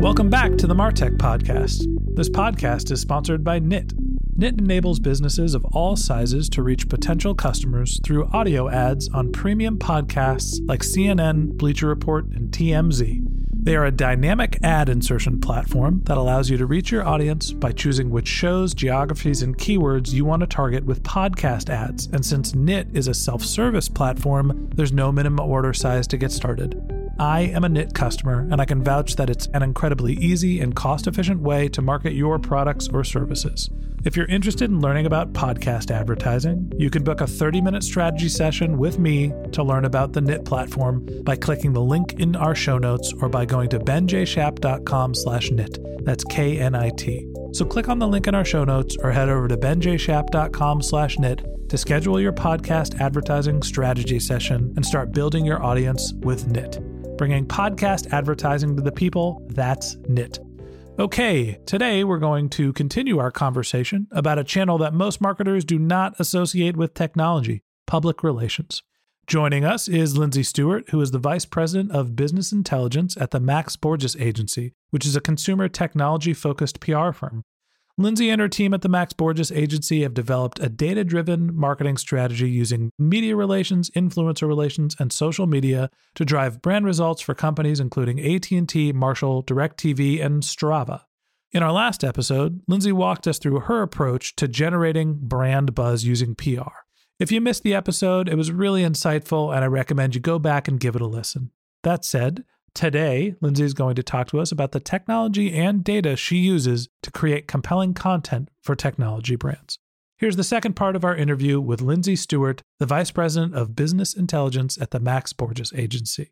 Welcome back to the Martech Podcast. This podcast is sponsored by Knit. Knit enables businesses of all sizes to reach potential customers through audio ads on premium podcasts like CNN, Bleacher Report, and TMZ. They are a dynamic ad insertion platform that allows you to reach your audience by choosing which shows, geographies, and keywords you want to target with podcast ads. And since Knit is a self service platform, there's no minimum order size to get started. I am a Knit customer, and I can vouch that it's an incredibly easy and cost efficient way to market your products or services. If you're interested in learning about podcast advertising, you can book a 30 minute strategy session with me to learn about the Knit platform by clicking the link in our show notes or by going to benjshap.com slash knit. That's K-N-I-T. So click on the link in our show notes or head over to benjshap.com slash knit to schedule your podcast advertising strategy session and start building your audience with Knit. Bringing podcast advertising to the people, that's Knit. Okay, today we're going to continue our conversation about a channel that most marketers do not associate with technology public relations. Joining us is Lindsay Stuart, who is the Vice President of Business Intelligence at the Max Borges Agency, which is a consumer technology focused PR firm. Lindsay and her team at the Max Borges Agency have developed a data driven marketing strategy using media relations, influencer relations, and social media to drive brand results for companies including AT&T, Marshall, DirecTV, and Strava. In our last episode, Lindsay walked us through her approach to generating brand buzz using PR. If you missed the episode, it was really insightful, and I recommend you go back and give it a listen. That said, Today, Lindsay is going to talk to us about the technology and data she uses to create compelling content for technology brands. Here's the second part of our interview with Lindsay Stuart, the Vice President of Business Intelligence at the Max Borges Agency.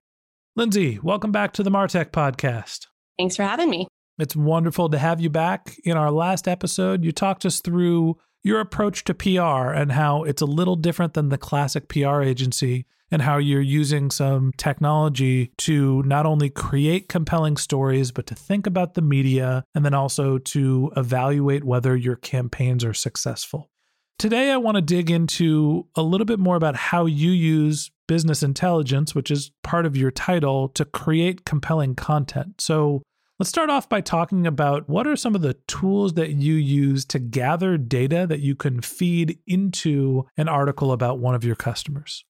Lindsay, welcome back to the Martech podcast. Thanks for having me. It's wonderful to have you back. In our last episode, you talked us through your approach to PR and how it's a little different than the classic PR agency and how you're using some technology to not only create compelling stories, but to think about the media and then also to evaluate whether your campaigns are successful. Today, I want to dig into a little bit more about how you use business intelligence, which is part of your title, to create compelling content. So, let's start off by talking about what are some of the tools that you use to gather data that you can feed into an article about one of your customers.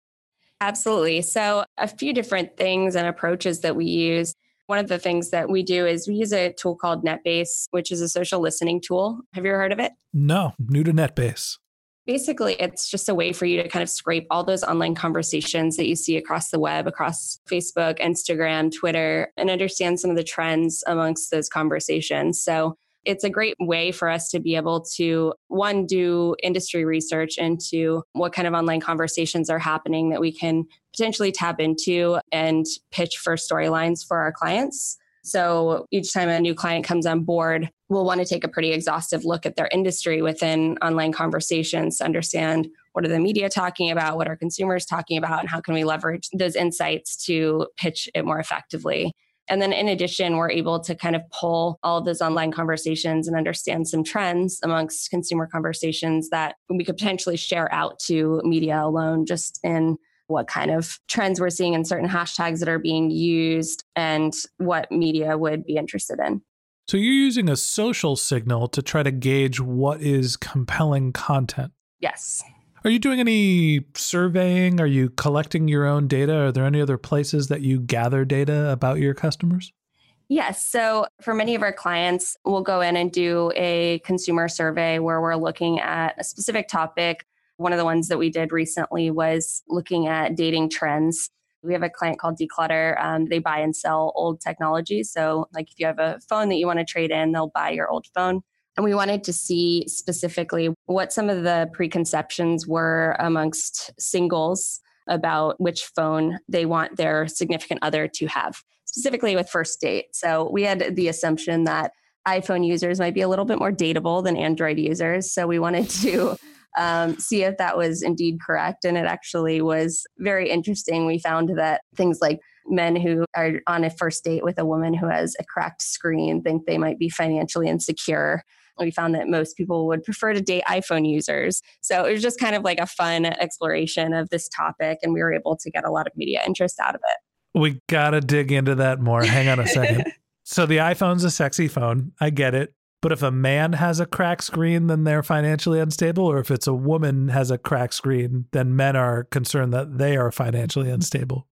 Absolutely. So, a few different things and approaches that we use. One of the things that we do is we use a tool called NetBase, which is a social listening tool. Have you ever heard of it? No, new to NetBase. Basically, it's just a way for you to kind of scrape all those online conversations that you see across the web, across Facebook, Instagram, Twitter, and understand some of the trends amongst those conversations. So, it's a great way for us to be able to one do industry research into what kind of online conversations are happening that we can potentially tap into and pitch for storylines for our clients so each time a new client comes on board, we'll want to take a pretty exhaustive look at their industry within online conversations to understand what are the media talking about, what are consumers talking about, and how can we leverage those insights to pitch it more effectively. And then in addition, we're able to kind of pull all of those online conversations and understand some trends amongst consumer conversations that we could potentially share out to media alone, just in what kind of trends we're seeing in certain hashtags that are being used and what media would be interested in. So you're using a social signal to try to gauge what is compelling content. Yes. Are you doing any surveying? Are you collecting your own data? Are there any other places that you gather data about your customers? Yes. So for many of our clients, we'll go in and do a consumer survey where we're looking at a specific topic. One of the ones that we did recently was looking at dating trends. We have a client called Decluttr. Um, they buy and sell old technology. So, like if you have a phone that you want to trade in, they'll buy your old phone. And we wanted to see specifically what some of the preconceptions were amongst singles about which phone they want their significant other to have, specifically with first date. So we had the assumption that iPhone users might be a little bit more dateable than Android users. So we wanted to um, see if that was indeed correct. And it actually was very interesting. We found that things like men who are on a first date with a woman who has a cracked screen think they might be financially insecure we found that most people would prefer to date iPhone users. So it was just kind of like a fun exploration of this topic, and we were able to get a lot of media interest out of it. We got to dig into that more. Hang on a second. so the iPhone's a sexy phone. I get it. But if a man has a crack screen, then they're financially unstable. Or if it's a woman has a crack screen, then men are concerned that they are financially unstable.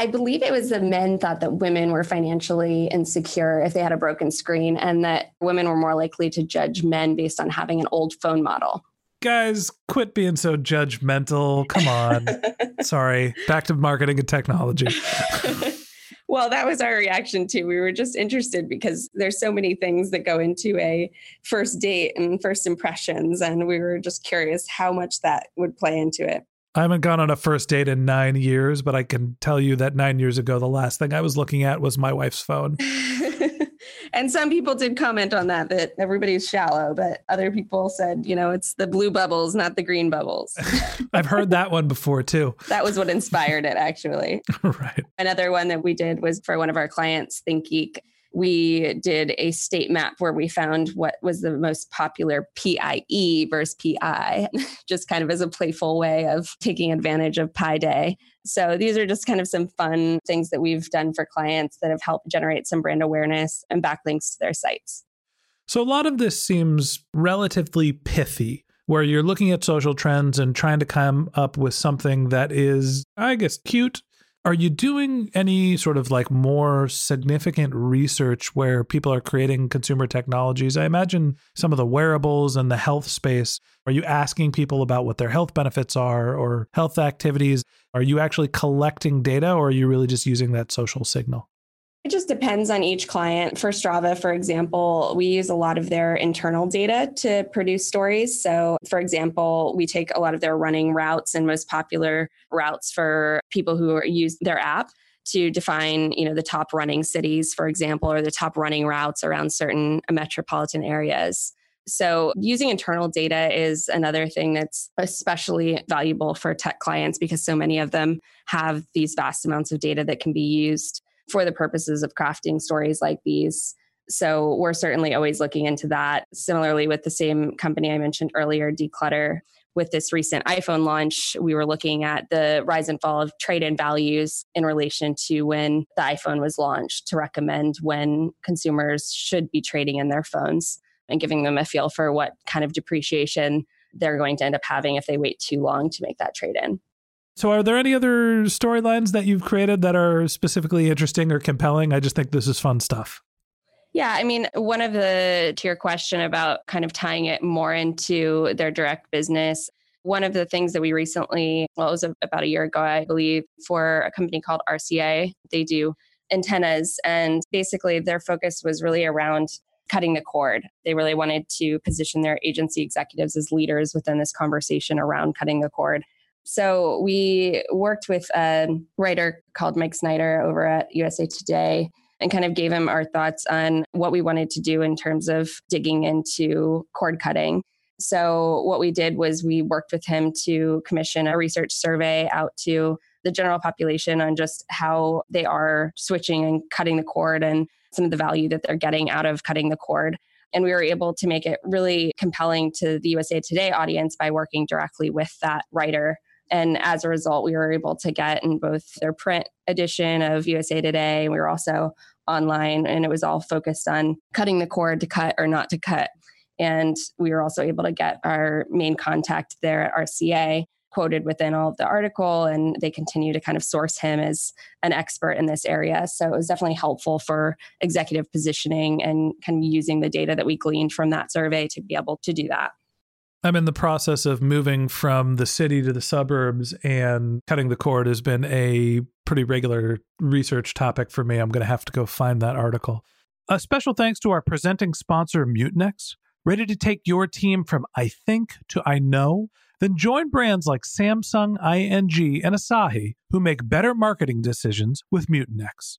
I believe it was the men thought that women were financially insecure if they had a broken screen, and that women were more likely to judge men based on having an old phone model. Guys, quit being so judgmental. Come on. Sorry. Back to marketing and technology. well, that was our reaction too. We were just interested because there's so many things that go into a first date and first impressions. And we were just curious how much that would play into it. I haven't gone on a first date in nine years, but I can tell you that nine years ago, the last thing I was looking at was my wife's phone. and some people did comment on that, that everybody's shallow, but other people said, you know, it's the blue bubbles, not the green bubbles. I've heard that one before too. that was what inspired it, actually. right. Another one that we did was for one of our clients, ThinkGeek we did a state map where we found what was the most popular PIE versus PI, just kind of as a playful way of taking advantage of Pi Day. So these are just kind of some fun things that we've done for clients that have helped generate some brand awareness and backlinks to their sites. So a lot of this seems relatively pithy where you're looking at social trends and trying to come up with something that is, I guess, cute are you doing any sort of like more significant research where people are creating consumer technologies? I imagine some of the wearables and the health space. Are you asking people about what their health benefits are or health activities? Are you actually collecting data or are you really just using that social signal? It just depends on each client. For Strava, for example, we use a lot of their internal data to produce stories. So, for example, we take a lot of their running routes and most popular routes for people who use their app to define, you know, the top running cities, for example, or the top running routes around certain metropolitan areas. So, using internal data is another thing that's especially valuable for tech clients because so many of them have these vast amounts of data that can be used for the purposes of crafting stories like these. So we're certainly always looking into that. Similarly, with the same company I mentioned earlier, Decluttr, with this recent iPhone launch, we were looking at the rise and fall of trade in values in relation to when the iPhone was launched to recommend when consumers should be trading in their phones and giving them a feel for what kind of depreciation they're going to end up having if they wait too long to make that trade in. So, are there any other storylines that you've created that are specifically interesting or compelling? I just think this is fun stuff. Yeah, I mean, one of the to your question about kind of tying it more into their direct business, one of the things that we recently, well, it was about a year ago, I believe, for a company called RCA, they do antennas. And basically, their focus was really around cutting the cord. They really wanted to position their agency executives as leaders within this conversation around cutting the cord. So we worked with a writer called Mike Snider over at USA Today and kind of gave him our thoughts on what we wanted to do in terms of digging into cord cutting. So, what we did was we worked with him to commission a research survey out to the general population on just how they are switching and cutting the cord and some of the value that they're getting out of cutting the cord. And we were able to make it really compelling to the USA Today audience by working directly with that writer. And as a result, we were able to get in both their print edition of USA Today. We were also online, and it was all focused on cutting the cord to cut or not to cut. And we were also able to get our main contact there at RCA quoted within all of the article and they continue to kind of source him as an expert in this area so it was definitely helpful for executive positioning and kind of using the data that we gleaned from that survey to be able to do that I'm in the process of moving from the city to the suburbs, and cutting the cord has been a pretty regular research topic for me. I'm going to have to go find that article. A special thanks to our presenting sponsor, Mutinex. Ready to take your team from I think to I know? Then join brands like Samsung, ING, and Asahi who make better marketing decisions with Mutinex.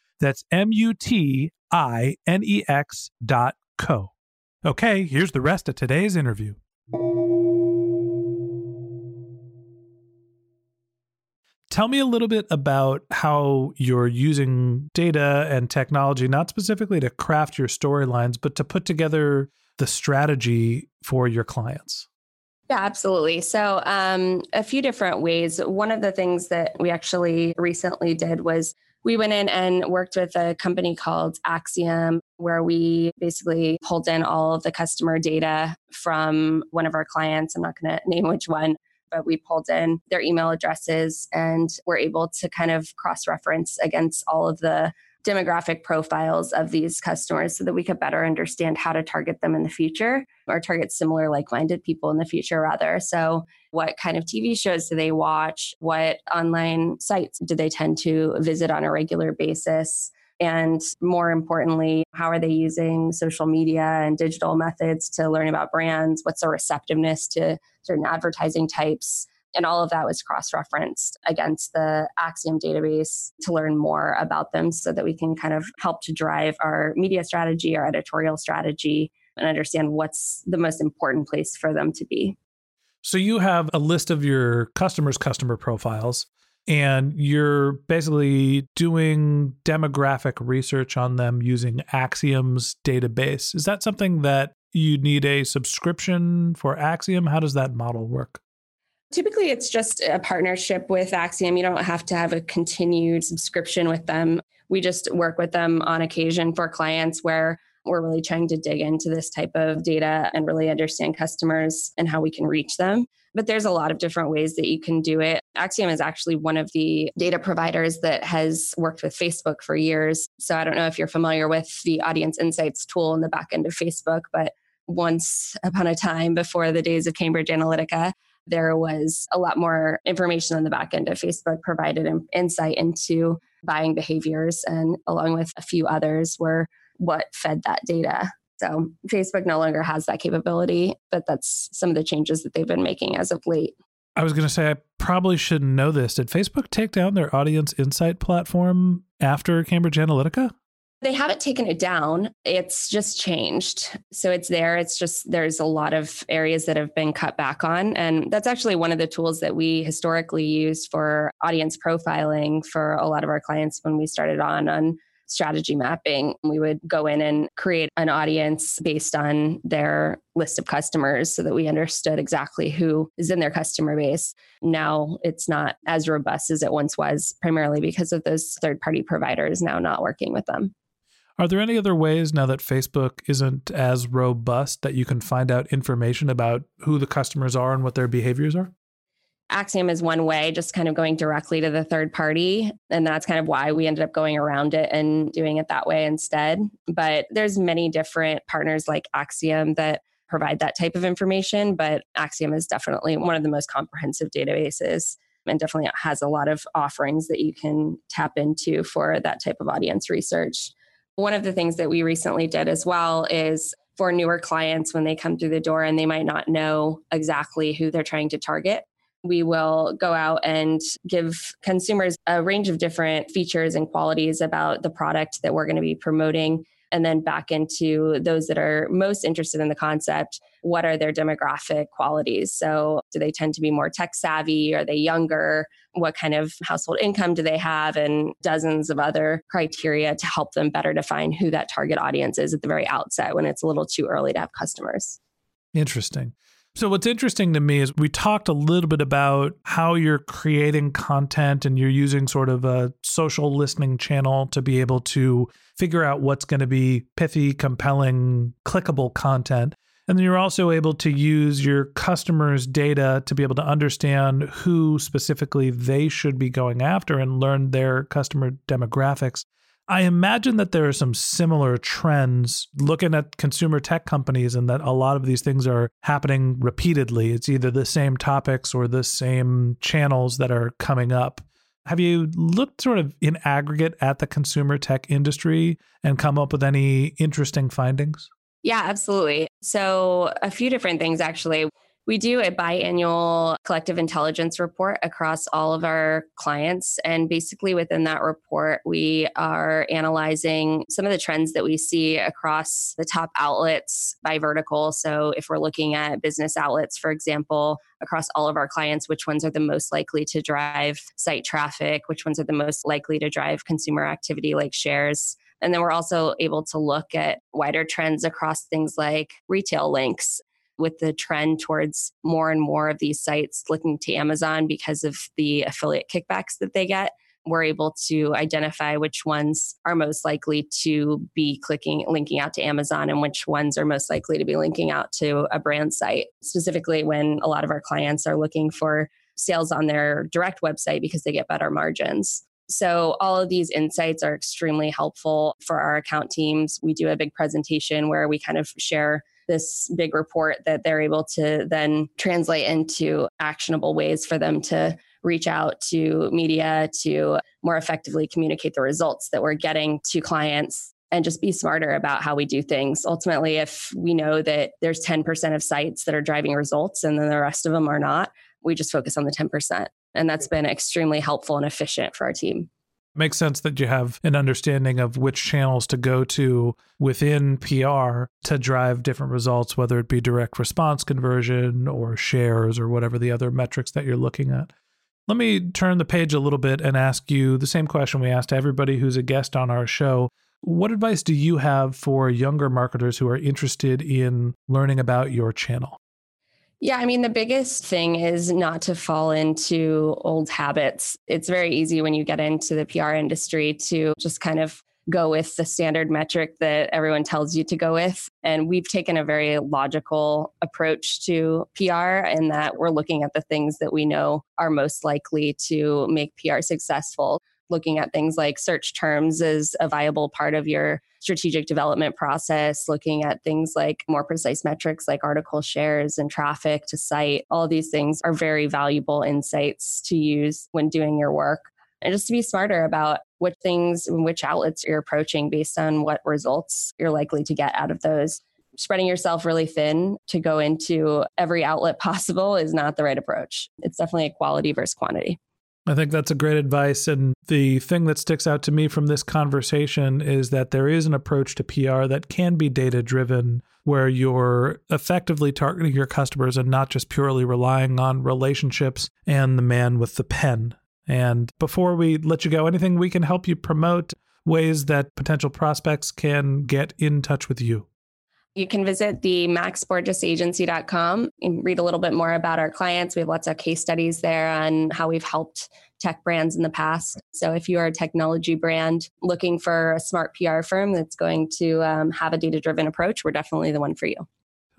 That's M U T I N E X dot co. Okay, here's the rest of today's interview. Tell me a little bit about how you're using data and technology, not specifically to craft your storylines, but to put together the strategy for your clients. Yeah, absolutely. So, um, a few different ways. One of the things that we actually recently did was we went in and worked with a company called Acxiom, where we basically pulled in all of the customer data from one of our clients. I'm not going to name which one, but we pulled in their email addresses and were able to kind of cross reference against all of the demographic profiles of these customers so that we could better understand how to target them in the future or target similar like minded people in the future, rather. So, what kind of TV shows do they watch? What online sites do they tend to visit on a regular basis? And more importantly, how are they using social media and digital methods to learn about brands? What's their receptiveness to certain advertising types? And all of that was cross referenced against the Acxiom database to learn more about them so that we can kind of help to drive our media strategy, our editorial strategy, and understand what's the most important place for them to be. So you have a list of your customers' customer profiles and you're basically doing demographic research on them using Acxiom's database. Is that something that you need a subscription for Acxiom? How does that model work? Typically, it's just a partnership with Acxiom. You don't have to have a continued subscription with them. We just work with them on occasion for clients where we're really trying to dig into this type of data and really understand customers and how we can reach them. But there's a lot of different ways that you can do it. Acxiom is actually one of the data providers that has worked with Facebook for years. So I don't know if you're familiar with the Audience Insights tool in the back end of Facebook, but once upon a time before the days of Cambridge Analytica, there was a lot more information on the back end of Facebook provided insight into buying behaviors and along with a few others were what fed that data. So Facebook no longer has that capability, but that's some of the changes that they've been making as of late. I was going to say, I probably shouldn't know this. Did Facebook take down their audience insight platform after Cambridge Analytica? They haven't taken it down. It's just changed. So it's there. It's just there's a lot of areas that have been cut back on. And that's actually one of the tools that we historically used for audience profiling for a lot of our clients when we started on on strategy mapping. We would go in and create an audience based on their list of customers so that we understood exactly who is in their customer base. Now it's not as robust as it once was, primarily because of those third party providers now not working with them. Are there any other ways now that Facebook isn't as robust that you can find out information about who the customers are and what their behaviors are? Acxiom is one way, just kind of going directly to the third party. And that's kind of why we ended up going around it and doing it that way instead. But there's many different partners like Acxiom that provide that type of information. But Acxiom is definitely one of the most comprehensive databases and definitely has a lot of offerings that you can tap into for that type of audience research. One of the things that we recently did as well is for newer clients when they come through the door and they might not know exactly who they're trying to target we will go out and give consumers a range of different features and qualities about the product that we're going to be promoting and then back into those that are most interested in the concept what are their demographic qualities? So do they tend to be more tech savvy? Are they younger? What kind of household income do they have? And dozens of other criteria to help them better define who that target audience is at the very outset when it's a little too early to have customers. Interesting so, what's interesting to me is we talked a little bit about how you're creating content and you're using sort of a social listening channel to be able to figure out what's going to be pithy, compelling, clickable content. And then you're also able to use your customers' data to be able to understand who specifically they should be going after and learn their customer demographics. I imagine that there are some similar trends looking at consumer tech companies and that a lot of these things are happening repeatedly. It's either the same topics or the same channels that are coming up. Have you looked sort of in aggregate at the consumer tech industry and come up with any interesting findings? Yeah, absolutely. So, a few different things actually. We do a biannual collective intelligence report across all of our clients. And basically, within that report, we are analyzing some of the trends that we see across the top outlets by vertical. So, if we're looking at business outlets, for example, across all of our clients, which ones are the most likely to drive site traffic, which ones are the most likely to drive consumer activity like shares. And then we're also able to look at wider trends across things like retail links with the trend towards more and more of these sites looking to Amazon because of the affiliate kickbacks that they get, we're able to identify which ones are most likely to be clicking, linking out to Amazon, and which ones are most likely to be linking out to a brand site. Specifically, when a lot of our clients are looking for sales on their direct website because they get better margins. So, all of these insights are extremely helpful for our account teams. We do a big presentation where we kind of share this big report that they're able to then translate into actionable ways for them to reach out to media to more effectively communicate the results that we're getting to clients and just be smarter about how we do things. Ultimately, if we know that there's 10% of sites that are driving results and then the rest of them are not, we just focus on the 10%. And that's been extremely helpful and efficient for our team. Makes sense that you have an understanding of which channels to go to within PR to drive different results, whether it be direct response conversion or shares or whatever the other metrics that you're looking at. Let me turn the page a little bit and ask you the same question we asked everybody who's a guest on our show. What advice do you have for younger marketers who are interested in learning about your channel? Yeah, I mean, the biggest thing is not to fall into old habits. It's very easy when you get into the PR industry to just kind of go with the standard metric that everyone tells you to go with. And we've taken a very logical approach to PR in that we're looking at the things that we know are most likely to make PR successful looking at things like search terms as a viable part of your strategic development process, looking at things like more precise metrics like article shares and traffic to site. All these things are very valuable insights to use when doing your work. And just to be smarter about what things and which outlets you're approaching based on what results you're likely to get out of those. spreading yourself really thin to go into every outlet possible is not the right approach. It's definitely a quality versus quantity. I think that's a great advice. And the thing that sticks out to me from this conversation is that there is an approach to PR that can be data driven, where you're effectively targeting your customers and not just purely relying on relationships and the man with the pen. And before we let you go, anything we can help you promote, ways that potential prospects can get in touch with you? You can visit the maxborgesagency.com and read a little bit more about our clients. We have lots of case studies there on how we've helped tech brands in the past. So if you are a technology brand looking for a smart PR firm that's going to um, have a data driven approach, we're definitely the one for you.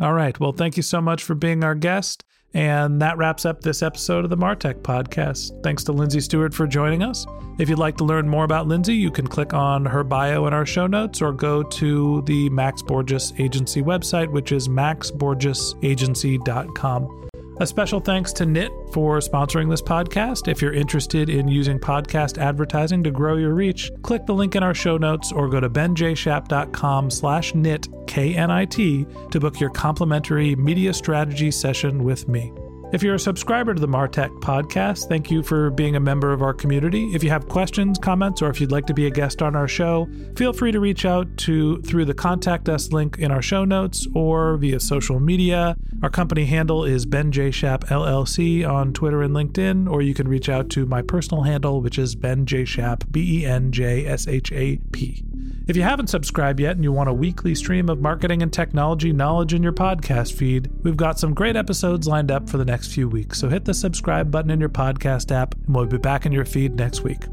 All right. Well, thank you so much for being our guest. And that wraps up this episode of the Martech podcast. Thanks to Lindsay Stuart for joining us. If you'd like to learn more about Lindsay, you can click on her bio in our show notes or go to the Max Borges Agency website, which is maxborgesagency.com. A special thanks to Knit for sponsoring this podcast. If you're interested in using podcast advertising to grow your reach, click the link in our show notes or go to benjshap.com slash knit, K-N-I-T, to book your complimentary media strategy session with me. If you're a subscriber to the Martech podcast, thank you for being a member of our community. If you have questions, comments, or if you'd like to be a guest on our show, feel free to reach out to through the contact us link in our show notes or via social media. Our company handle is Ben J Shap LLC on Twitter and LinkedIn, or you can reach out to my personal handle, which is Ben J Shap, B E N J S H A P. If you haven't subscribed yet and you want a weekly stream of marketing and technology knowledge in your podcast feed, we've got some great episodes lined up for the next few weeks. So hit the subscribe button in your podcast app, and we'll be back in your feed next week.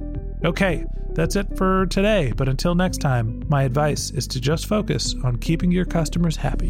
Okay, that's it for today. But until next time, my advice is to just focus on keeping your customers happy.